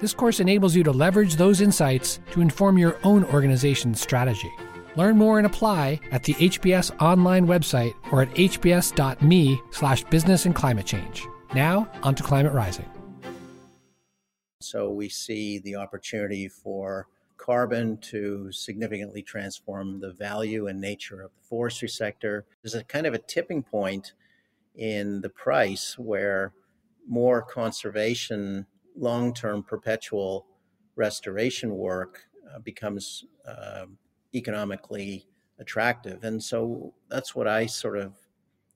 This course enables you to leverage those insights to inform your own organization's strategy. Learn more and apply at the HBS online website or at hbs.me slash business and climate change. Now, on to Climate Rising. So we see the opportunity for carbon to significantly transform the value and nature of the forestry sector. There's a kind of a tipping point in the price where more conservation long term perpetual restoration work uh, becomes uh, economically attractive. And so that's what I sort of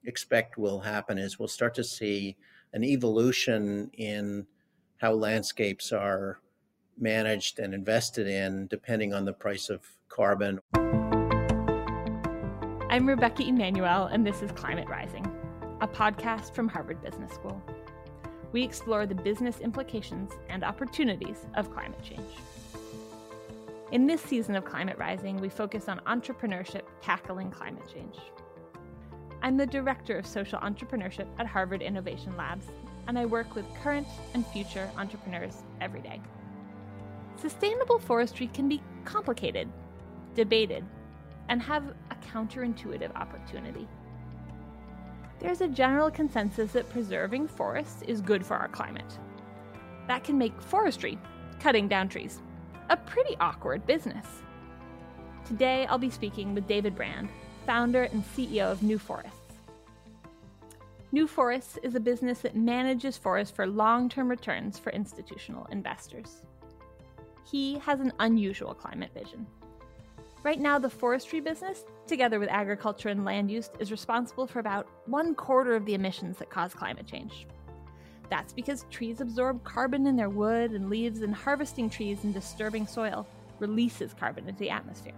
expect will happen is we'll start to see an evolution in how landscapes are managed and invested in depending on the price of carbon. I'm Rebecca Emanuel, and this is Climate Rising, a podcast from Harvard Business School we explore the business implications and opportunities of climate change. In this season of Climate Rising, we focus on entrepreneurship tackling climate change. I'm the Director of Social Entrepreneurship at Harvard Innovation Labs, and I work with current and future entrepreneurs every day. Sustainable forestry can be complicated, debated, and have a counterintuitive opportunity. There's a general consensus that preserving forests is good for our climate. That can make forestry, cutting down trees, a pretty awkward business. Today, I'll be speaking with David Brand, founder and CEO of New Forests. New Forests is a business that manages forests for long term returns for institutional investors. He has an unusual climate vision. Right now, the forestry business, together with agriculture and land use, is responsible for about one quarter of the emissions that cause climate change. That's because trees absorb carbon in their wood and leaves, and harvesting trees and disturbing soil releases carbon into the atmosphere.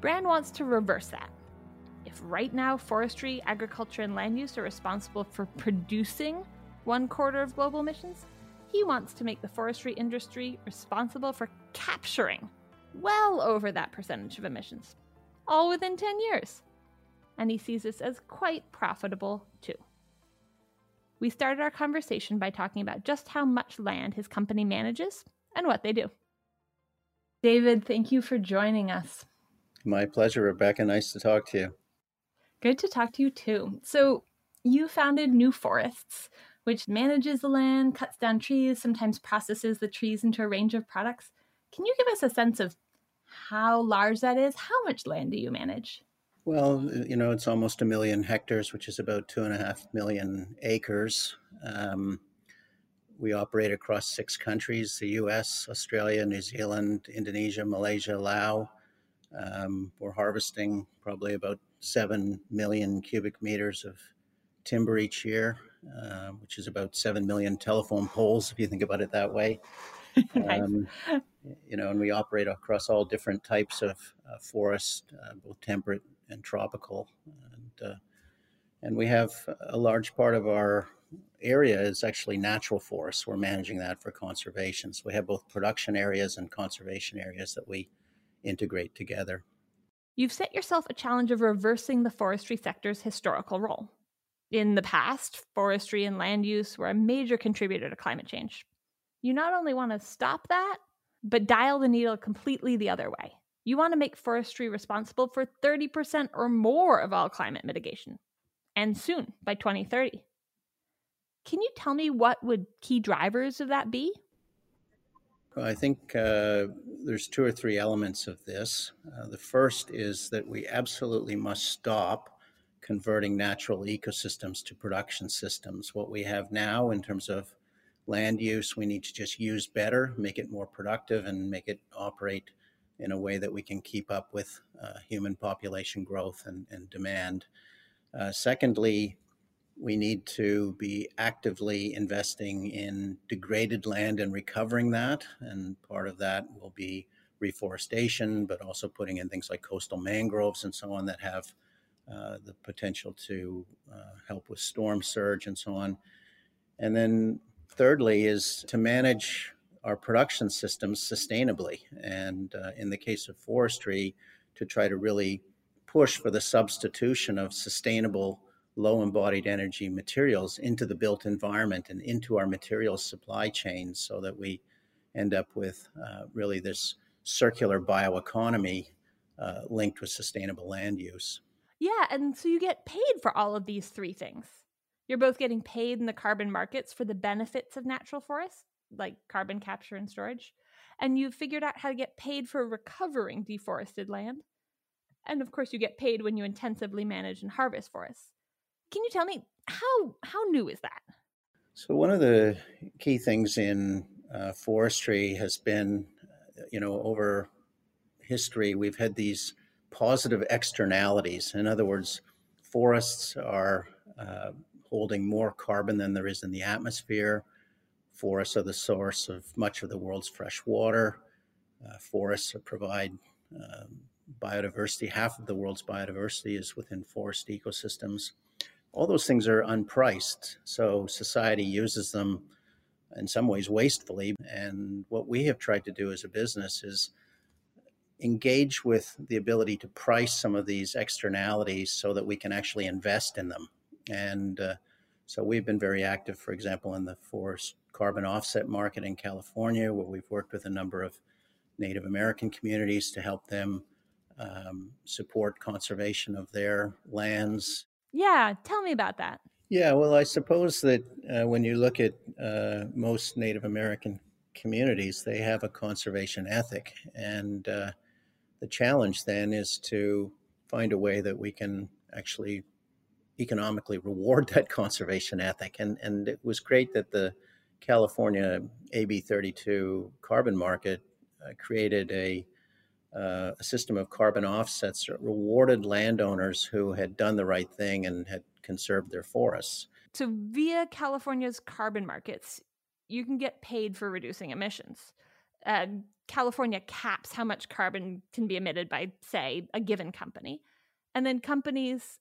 Brand wants to reverse that. If right now forestry, agriculture, and land use are responsible for producing one quarter of global emissions, he wants to make the forestry industry responsible for capturing well over that percentage of emissions, all within 10 years. And he sees this as quite profitable too. We started our conversation by talking about just how much land his company manages and what they do. David, thank you for joining us. My pleasure, Rebecca. Nice to talk to you. Good to talk to you too. So, you founded New Forests, which manages the land, cuts down trees, sometimes processes the trees into a range of products. Can you give us a sense of how large that is? How much land do you manage? Well, you know, it's almost a million hectares, which is about two and a half million acres. Um, we operate across six countries the US, Australia, New Zealand, Indonesia, Malaysia, Laos. Um, we're harvesting probably about 7 million cubic meters of timber each year, uh, which is about 7 million telephone poles, if you think about it that way. Um, you know, and we operate across all different types of uh, forest, uh, both temperate and tropical, and uh, and we have a large part of our area is actually natural forests. We're managing that for conservation. So we have both production areas and conservation areas that we integrate together. You've set yourself a challenge of reversing the forestry sector's historical role. In the past, forestry and land use were a major contributor to climate change you not only want to stop that, but dial the needle completely the other way. You want to make forestry responsible for 30% or more of all climate mitigation, and soon by 2030. Can you tell me what would key drivers of that be? Well, I think uh, there's two or three elements of this. Uh, the first is that we absolutely must stop converting natural ecosystems to production systems. What we have now in terms of land use we need to just use better, make it more productive, and make it operate in a way that we can keep up with uh, human population growth and, and demand. Uh, secondly, we need to be actively investing in degraded land and recovering that. And part of that will be reforestation, but also putting in things like coastal mangroves and so on that have uh, the potential to uh, help with storm surge and so on. And then, thirdly, is to manage our production systems sustainably. And uh, in the case of forestry, to try to really push for the substitution of sustainable low embodied energy materials into the built environment and into our materials supply chains so that we end up with uh, really this circular bioeconomy uh, linked with sustainable land use. Yeah, and so you get paid for all of these three things. You're both getting paid in the carbon markets for the benefits of natural forests, like carbon capture and storage, and you've figured out how to get paid for recovering deforested land. And of course, you get paid when you intensively manage and harvest forests. Can you tell me how how new is that? So one of the key things in uh, forestry has been, you know, over history we've had these positive externalities. In other words, forests are uh, holding more carbon than there is in the atmosphere. Forests are the source of much of the world's fresh water. Uh, forests provide um, biodiversity. Half of the world's biodiversity is within forest ecosystems. All those things are unpriced, so society uses them in some ways wastefully. And what we have tried to do as a business is engage with the ability to price some of these externalities so that we can actually invest in them. And uh, so we've been very active, for example, in the forest carbon offset market in California, where we've worked with a number of Native American communities to help them um, support conservation of their lands. Yeah, tell me about that. Yeah, well, I suppose that uh, when you look at uh, most Native American communities, they have a conservation ethic. And uh, the challenge then is to find a way that we can actually economically reward that conservation ethic. And, and it was great that the California AB 32 carbon market uh, created a, uh, a system of carbon offsets that rewarded landowners who had done the right thing and had conserved their forests. So, via California's carbon markets, you can get paid for reducing emissions. Uh, California caps how much carbon can be emitted by, say, a given company. And then companies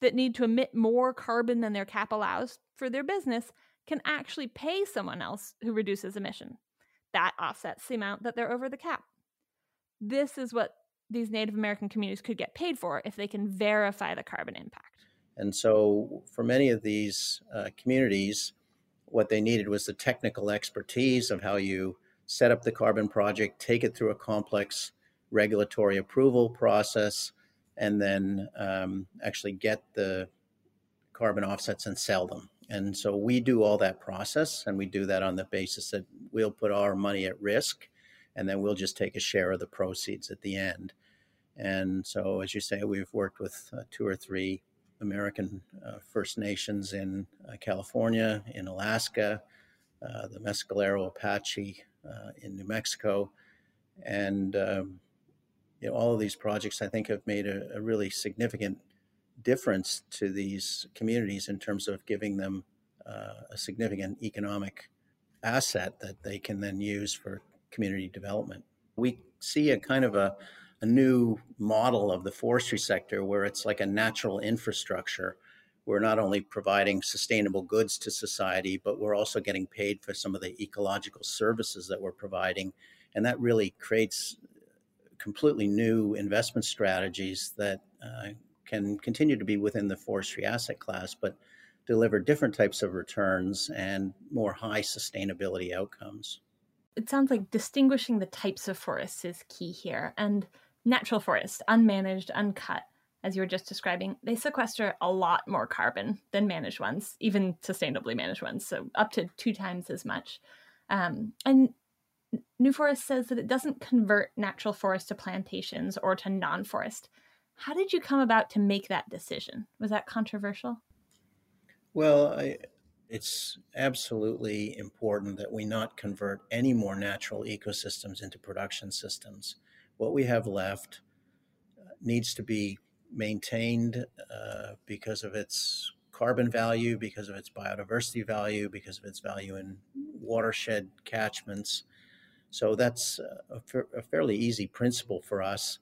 that need to emit more carbon than their cap allows for their business can actually pay someone else who reduces emission. That offsets the amount that they're over the cap. This is what these Native American communities could get paid for if they can verify the carbon impact. And so, for many of these uh, communities, what they needed was the technical expertise of how you set up the carbon project, take it through a complex regulatory approval process, and then um, actually get the carbon offsets and sell them. And so we do all that process, and we do that on the basis that we'll put our money at risk, and then we'll just take a share of the proceeds at the end. And so, as you say, we've worked with uh, two or three American uh, First Nations in uh, California, in Alaska, uh, the Mescalero Apache uh, in New Mexico, and um, you know, all of these projects I think have made a, a, really significant difference to these communities in terms of giving them uh, a significant economic asset that they can then use for community development. We see a kind of a, a new model of the forestry sector where it's like a natural infrastructure we're not only providing sustainable goods to society, but we're also getting paid for some of the ecological services that we're providing. And that really creates completely new investment strategies that uh, can continue to be within the forestry asset class, but deliver different types of returns and more high sustainability outcomes. It sounds like distinguishing the types of forests is key here. And natural forest, unmanaged, uncut, as you were just describing, they sequester a lot more carbon than managed ones, even sustainably managed ones, so up to two times as much. Um, and New Forest says that it doesn't convert natural forest to plantations or to non forest. How did you come about to make that decision? Was that controversial? Well, I, it's absolutely important that we not convert any more natural ecosystems into production systems. What we have left uh, needs to be maintained uh, because of its carbon value, because of its biodiversity value, because of its value in watershed catchments. So that's a, a fairly easy principle for us.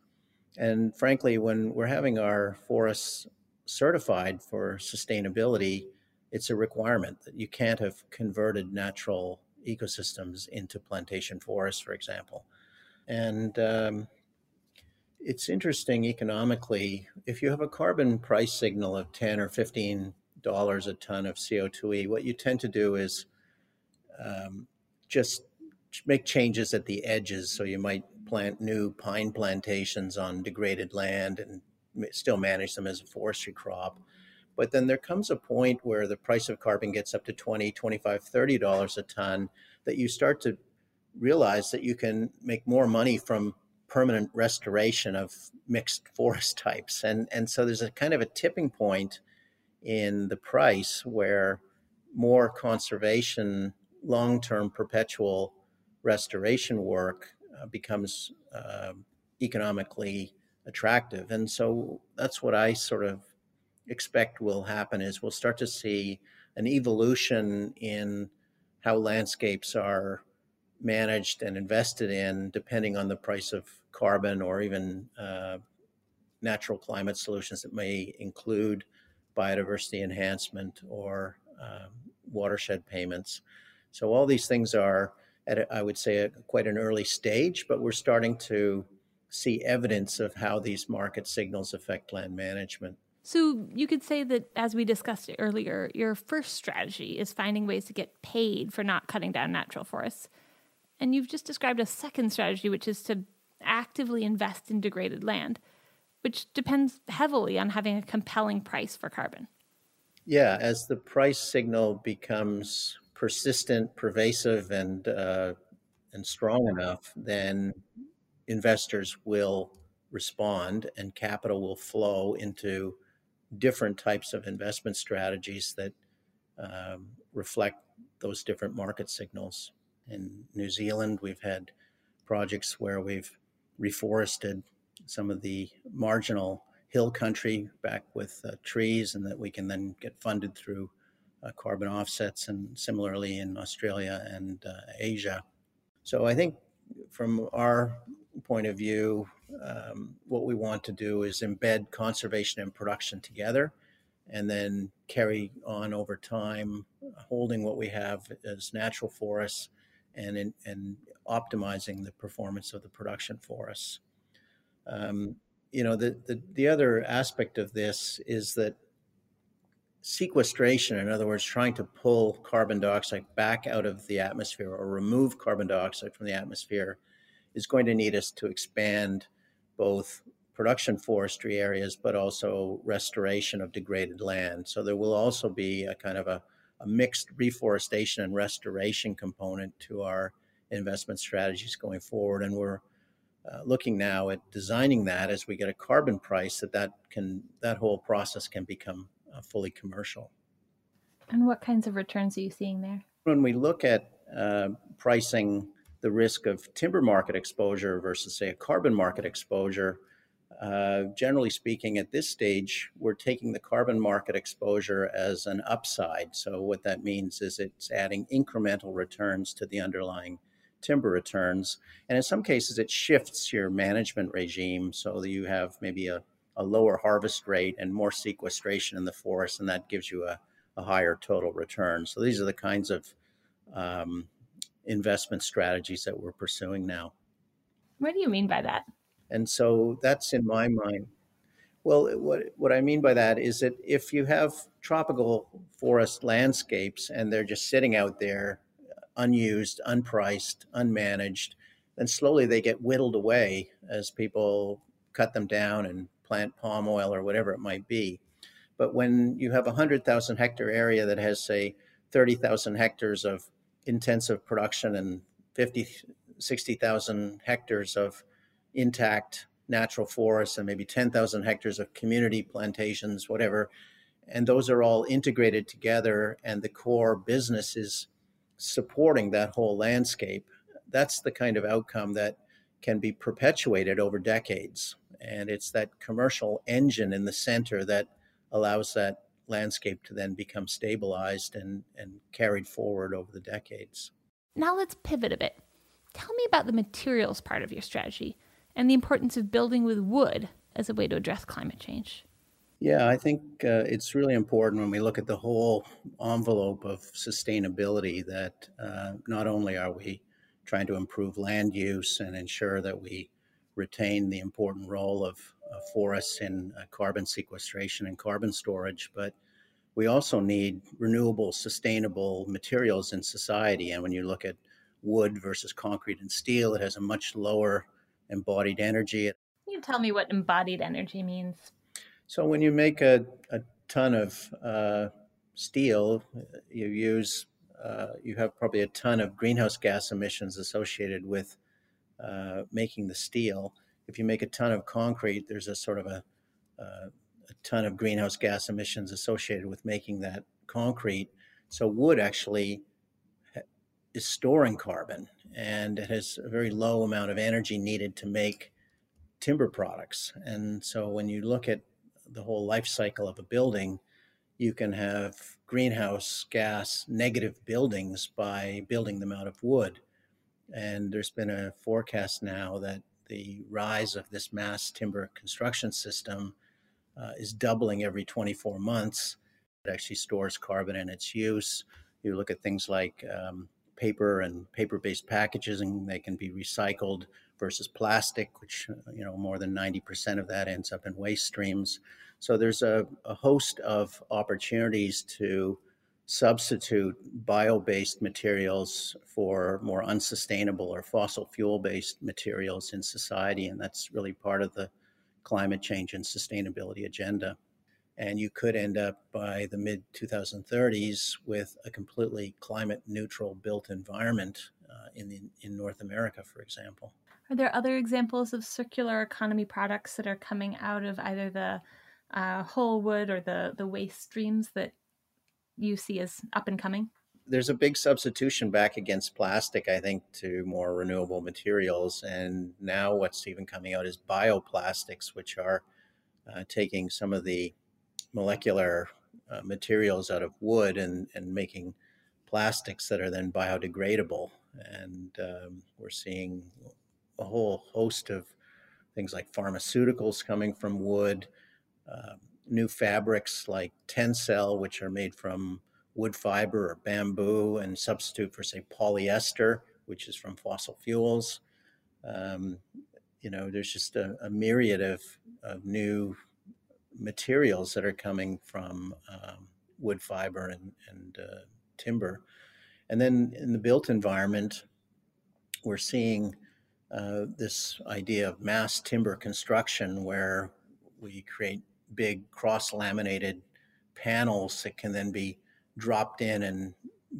And frankly, when we're having our forests certified for sustainability, it's a requirement that you can't have converted natural ecosystems into plantation forests, for example. And um, it's interesting economically if you have a carbon price signal of 10 or 15 dollars a ton of CO2e, what you tend to do is um, just make changes at the edges. So you might plant new pine plantations on degraded land and still manage them as a forestry crop. But then there comes a point where the price of carbon gets up to 20, 25, 30 dollars a ton that you start to realize that you can make more money from permanent restoration of mixed forest types. And and so there's a kind of a tipping point in the price where more conservation, long-term perpetual restoration work uh, becomes uh, economically attractive. And so that's what I sort of expect will happen is we'll start to see an evolution in how landscapes are managed and invested in depending on the price of carbon or even uh, natural climate solutions that may include biodiversity enhancement or um, watershed payments. So all these things are at, a, I would say, a, quite an early stage, but we're starting to see evidence of how these market signals affect land management. So you could say that, as we discussed earlier, your first strategy is finding ways to get paid for not cutting down natural forests. And you've just described a second strategy, which is to actively invest in degraded land, which depends heavily on having a compelling price for carbon. Yeah, as the price signal becomes persistent, pervasive, and uh, and strong enough, then investors will respond, and capital will flow into different types of investment strategies that um, reflect those different market signals. In New Zealand, we've had projects where we've reforested some of the marginal hill country back with uh, trees, and that we can then get funded through carbon offsets, and similarly in Australia and uh, Asia. So I think from our point of view, um, what we want to do is embed conservation and production together and then carry on over time, holding what we have as natural forests and, in, and optimizing the performance of the production forests. Um, you know, the, the, the other aspect of this is that sequestration, in other words, trying to pull carbon dioxide back out of the atmosphere or remove carbon dioxide from the atmosphere, is going to need us to expand both production forestry areas, but also restoration of degraded land. So there will also be a kind of a, a mixed reforestation and restoration component to our investment strategies going forward. And we're uh, looking now at designing that as we get a carbon price that that can that whole process can become uh, fully commercial. And what kinds of returns are you seeing there? When we look at uh, pricing the risk of timber market exposure versus, say, a carbon market exposure, uh, generally speaking, at this stage, we're taking the carbon market exposure as an upside. So, what that means is it's adding incremental returns to the underlying timber returns. And in some cases, it shifts your management regime so that you have maybe a, a lower harvest rate and more sequestration in the forest, and that gives you a, a higher total return. So, these are the kinds of um, investment strategies that we're pursuing now. What do you mean by that? And so that's in my mind. Well, what, what I mean by that is that if you have tropical forest landscapes and they're just sitting out there, unused, unpriced, unmanaged, then slowly they get whittled away as people cut them down and plant palm oil or whatever it might be. But when you have a 100,000 hectare area that has, say, 30,000 hectares of intensive production and 50, 60,000 hectares of intact natural forests and maybe 10,000 hectares of community plantations, whatever. And those are all integrated together, and the core business is supporting that whole landscape. That's the kind of outcome that can be perpetuated over decades. And it's that commercial engine in the center that allows that landscape to then become stabilized and, and carried forward over the decades. Now let's pivot a bit. Tell me about the materials part of your strategy and the importance of building with wood as a way to address climate change. Yeah, I think uh, it's really important when we look at the whole envelope of sustainability that uh, not only are we trying to improve land use and ensure that we retain the important role of uh, forests in uh, carbon sequestration and carbon storage, but we also need renewable, sustainable materials in society. And when you look at wood versus concrete and steel, it has a much lower embodied energy. Can you tell me what embodied energy means? So when you make a, a ton of uh, steel, you use uh, you have probably a ton of greenhouse gas emissions associated with uh, making the steel. If you make a ton of concrete, there's a sort of a, uh, a ton of greenhouse gas emissions associated with making that concrete. So wood actually is storing carbon and it has a very low amount of energy needed to make timber products. And so when you look at the whole life cycle of a building, you can have greenhouse gas negative buildings by building them out of wood. And there's been a forecast now that the rise of this mass timber construction system uh, is doubling every 24 months. It actually stores carbon in its use. You look at things like um, paper and paper-based packages, and they can be recycled versus plastic, which you know more than 90% of that ends up in waste streams. So there's a, a host of opportunities to substitute bio-based materials for more unsustainable or fossil fuel-based materials in society, and that's really part of the climate change and sustainability agenda and you could end up by the mid 2030s with a completely climate neutral built environment uh, in, in, in North America, for example. Are there other examples of circular economy products that are coming out of either the uh, whole wood or the, the waste streams that you see as up and coming? There's a big substitution back against plastic, I think, to more renewable materials. And now what's even coming out is bioplastics, which are uh, taking some of the molecular uh, materials out of wood and, and making plastics that are then biodegradable. And um, we're seeing a whole host of things like pharmaceuticals coming from wood, uh, new fabrics like Tencel, which are made from wood fiber or bamboo and substitute for, say, polyester, which is from fossil fuels. Um, you know, there's just a, a myriad of, of new materials that are coming from um, wood fiber and, and uh, timber. And then in the built environment, we're seeing uh, this idea of mass timber construction where we create big cross laminated panels that can then be dropped in and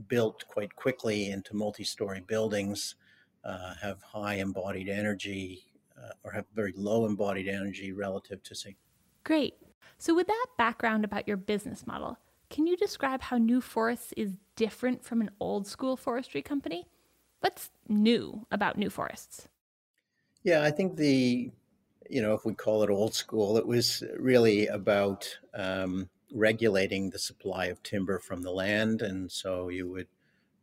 built quite quickly into multi story buildings, uh, have high embodied energy uh, or have very low embodied energy relative to, say, Great. So, with that background about your business model, can you describe how New Forests is different from an old school forestry company? What's new about New Forests? Yeah, I think the, you know, if we call it old school, it was really about um, regulating the supply of timber from the land. And so you would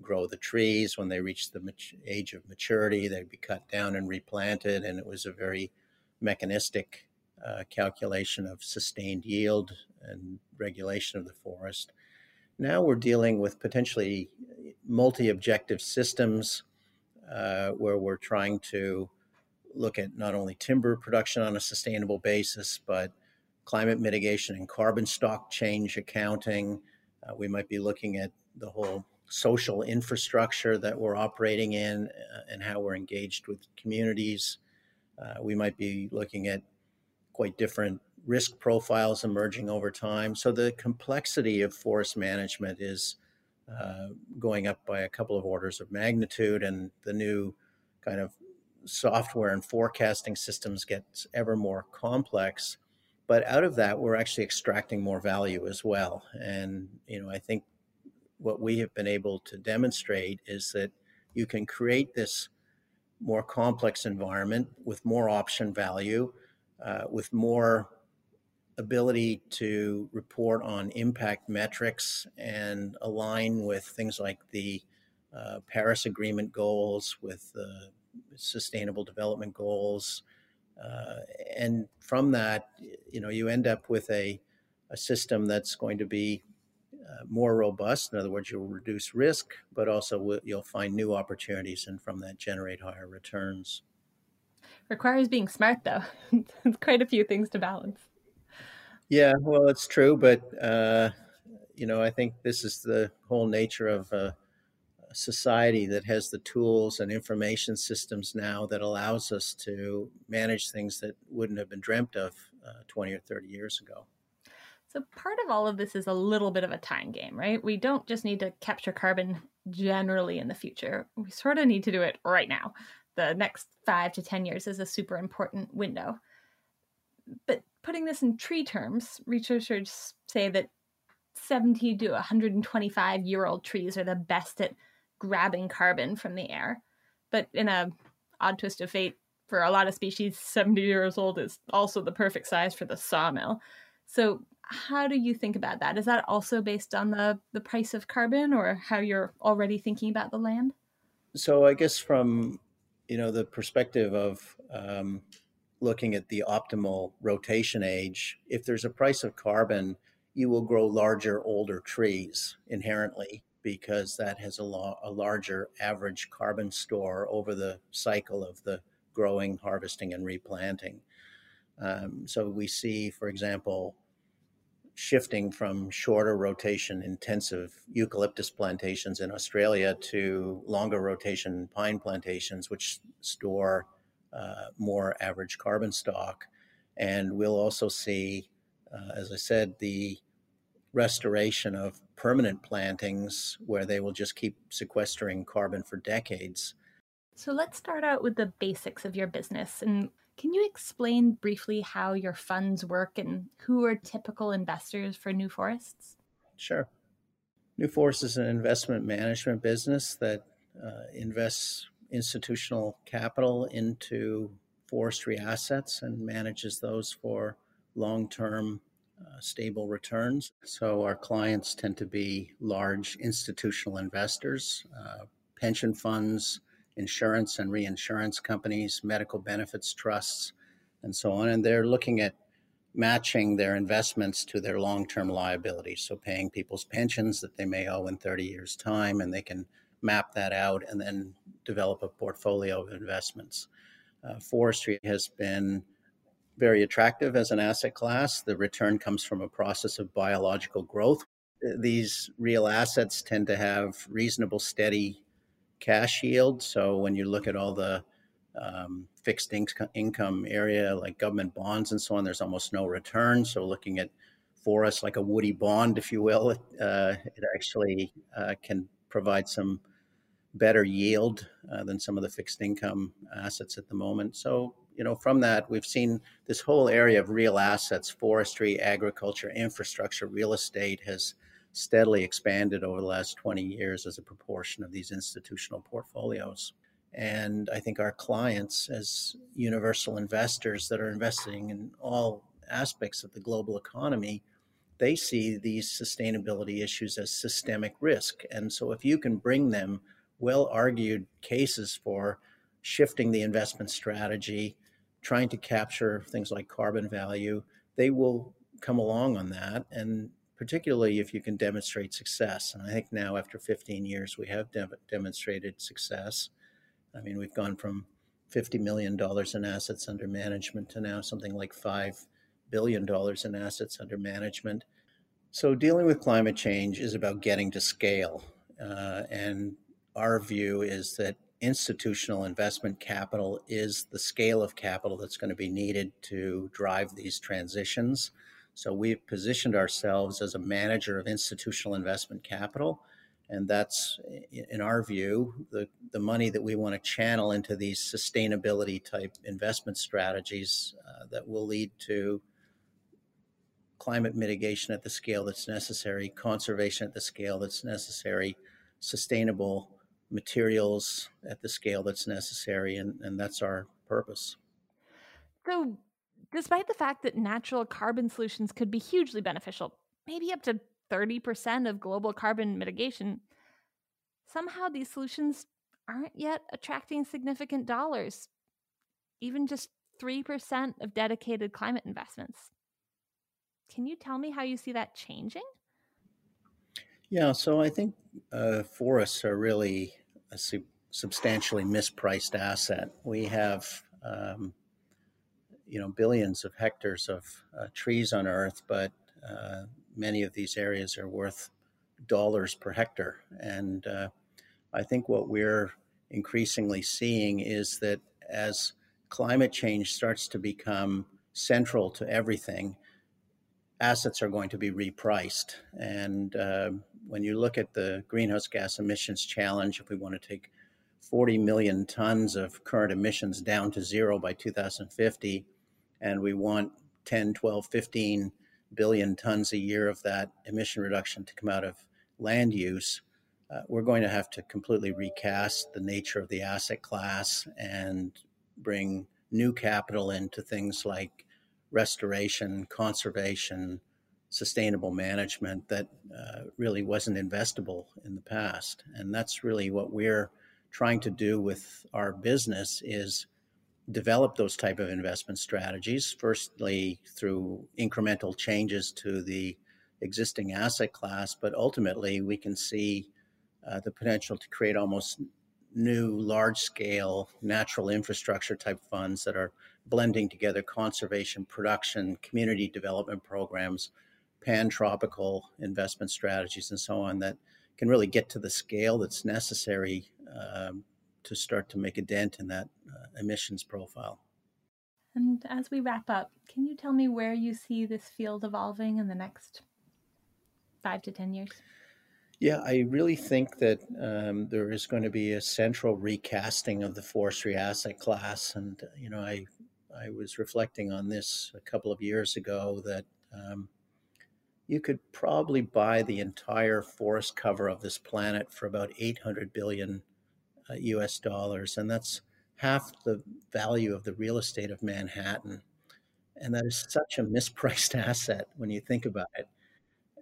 grow the trees when they reached the age of maturity, they'd be cut down and replanted. And it was a very mechanistic uh, calculation of sustained yield and regulation of the forest. Now we're dealing with potentially multi objective systems uh, where we're trying to look at not only timber production on a sustainable basis, but climate mitigation and carbon stock change accounting. Uh, we might be looking at the whole social infrastructure that we're operating in uh, and how we're engaged with communities. Uh, we might be looking at quite different risk profiles emerging over time. So the complexity of forest management is uh, going up by a couple of orders of magnitude, and the new kind of software and forecasting systems get ever more complex. But out of that, we're actually extracting more value as well. And you know, I think what we have been able to demonstrate is that you can create this more complex environment with more option value uh, with more ability to report on impact metrics and align with things like the uh, Paris Agreement goals, with the Sustainable Development Goals, uh, and from that, you know, you end up with a a system that's going to be uh, more robust. In other words, you'll reduce risk, but also you'll find new opportunities and from that generate higher returns. Requires being smart, though. it's quite a few things to balance. Yeah, well, it's true, but uh, you know, I think this is the whole nature of a society that has the tools and information systems now that allows us to manage things that wouldn't have been dreamt of uh, 20 or 30 years ago. So, part of all of this is a little bit of a time game, right? We don't just need to capture carbon generally in the future. We sort of need to do it right now. The next five to 10 years is a super important window. But putting this in tree terms, researchers say that 70 to 125 year old trees are the best at grabbing carbon from the air. But in a odd twist of fate, for a lot of species, 70 years old is also the perfect size for the sawmill. So how do you think about that? Is that also based on the the price of carbon or how you're already thinking about the land? So I guess from you know the perspective of um, looking at the optimal rotation age, if there's a price of carbon, you will grow larger, older trees inherently because that has a, a larger average carbon store over the cycle of the growing, harvesting, and replanting. Um, so we see, for example, shifting from shorter rotation intensive eucalyptus plantations in Australia to longer rotation pine plantations, which store uh, more average carbon stock. And we'll also see, uh, as I said, the restoration of permanent plantings where they will just keep sequestering carbon for decades. So let's start out with the basics of your business and can you explain briefly how your funds work and who are typical investors for New Forests? Sure. New Forests is an investment management business that uh, invests institutional capital into forestry assets and manages those for long term uh, stable returns. So, our clients tend to be large institutional investors, uh, pension funds, insurance and reinsurance companies, medical benefits trusts, and so on. And they're looking at matching their investments to their long term liabilities. So, paying people's pensions that they may owe in 30 years' time, and they can map that out and then develop a portfolio of investments. Uh, forestry has been very attractive as an asset class. The return comes from a process of biological growth. These real assets tend to have reasonable, steady cash yield. So when you look at all the um, fixed in- income area like government bonds and so on, there's almost no return. So looking at forests like a woody bond, if you will, it, uh, it actually uh, can provide some better yield uh, than some of the fixed income assets at the moment. So you know, from that, we've seen this whole area of real assets, forestry, agriculture, infrastructure, real estate has steadily expanded over the last 20 years as a proportion of these institutional portfolios. And I think our clients, as universal investors that are investing in all aspects of the global economy, they see these sustainability issues as systemic risk. And so, if you can bring them well argued cases for shifting the investment strategy, trying to capture things like carbon value, they will come along on that. And particularly if you can demonstrate success. And I think now, after 15 years, we have de- demonstrated success. I mean, we've gone from $50 million in assets under management to now something like $5 billion in assets under management. So, dealing with climate change is about getting to scale. Uh, and our view is that institutional investment capital is the scale of capital that's going to be needed to drive these transitions. So we've positioned ourselves as a manager of institutional investment capital. And that's, in our view, the, the money that we want to channel into these sustainability type investment strategies uh, that will lead to climate mitigation at the scale that's necessary, conservation at the scale that's necessary, sustainable materials at the scale that's necessary. And, and that's our purpose. So despite the fact that natural carbon solutions could be hugely beneficial, maybe up to 30% of global carbon mitigation, somehow these solutions aren't yet attracting significant dollars, even just 3% of dedicated climate investments. Can you tell me how you see that changing? Yeah, so I think uh, forests are really a su- substantially mispriced asset. We have, um, you know, billions of hectares of uh, trees on Earth, but uh, many of these areas are worth dollars per hectare. And uh, I think what we're increasingly seeing is that as climate change starts to become central to everything, assets are going to be repriced. And uh, when you look at the greenhouse gas emissions challenge, if we want to take 40 million tons of current emissions down to zero by 2050, and we want 10, 12, 15 billion tons a year of that emission reduction to come out of land use, uh, we're going to have to completely recast the nature of the asset class and bring new capital into things like restoration, conservation, sustainable management that uh, really wasn't investable in the past. And that's really what we're trying to do with our business is develop those type of investment strategies firstly through incremental changes to the existing asset class but ultimately we can see uh, the potential to create almost new large scale natural infrastructure type funds that are blending together conservation production community development programs pan tropical investment strategies and so on that can really get to the scale that's necessary um, to start to make a dent in that uh, emissions profile. And as we wrap up, can you tell me where you see this field evolving in the next five to 10 years? Yeah, I really think that um, there is going to be a central recasting of the forestry asset class. And, you know, I, I was reflecting on this a couple of years ago that um, you could probably buy the entire forest cover of this planet for about 800 billion US uh, dollars, and that's half the value of the real estate of Manhattan. And that is such a mispriced asset when you think about it.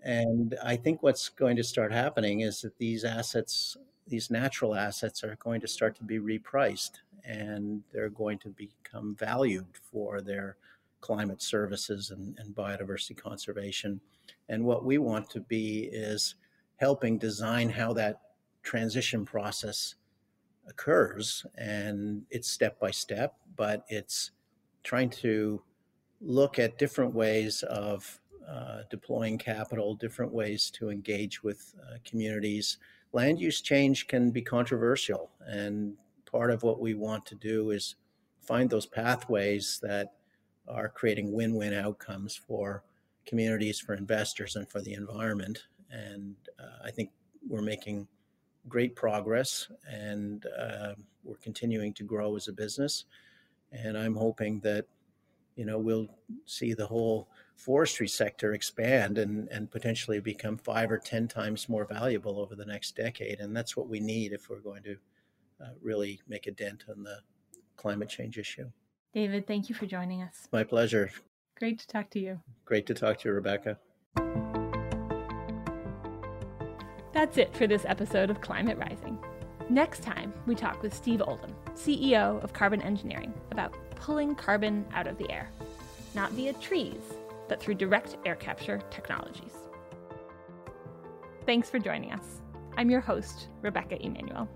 And I think what's going to start happening is that these assets, these natural assets, are going to start to be repriced and they're going to become valued for their climate services and, and biodiversity conservation. And what we want to be is helping design how that transition process occurs and it's step by step but it's trying to look at different ways of uh, deploying capital different ways to engage with uh, communities land use change can be controversial and part of what we want to do is find those pathways that are creating win-win outcomes for communities for investors and for the environment and uh, i think we're making great progress, and uh, we're continuing to grow as a business. And I'm hoping that you know we'll see the whole forestry sector expand and and potentially become five or ten times more valuable over the next decade. And that's what we need if we're going to uh, really make a dent on the climate change issue. David, thank you for joining us. My pleasure. Great to talk to you. Great to talk to you, Rebecca. That's it for this episode of Climate Rising. Next time, we talk with Steve Oldham, CEO of Carbon Engineering, about pulling carbon out of the air, not via trees, but through direct air capture technologies. Thanks for joining us. I'm your host, Rebecca Emanuel.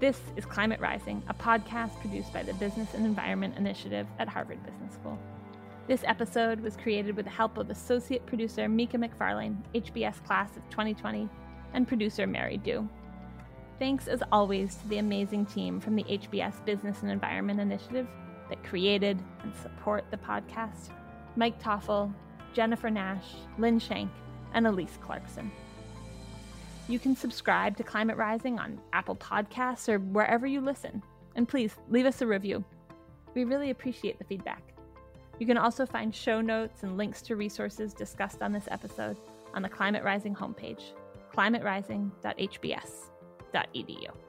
This is Climate Rising, a podcast produced by the Business and Environment Initiative at Harvard Business School. This episode was created with the help of associate producer Mika McFarlane, HBS class of 2020, and producer Mary Dew. Thanks as always to the amazing team from the HBS Business and Environment Initiative that created and support the podcast Mike Toffel, Jennifer Nash, Lynn Shank, and Elise Clarkson. You can subscribe to Climate Rising on Apple Podcasts or wherever you listen. And please leave us a review. We really appreciate the feedback. You can also find show notes and links to resources discussed on this episode on the Climate Rising homepage climaterising.hbs.edu.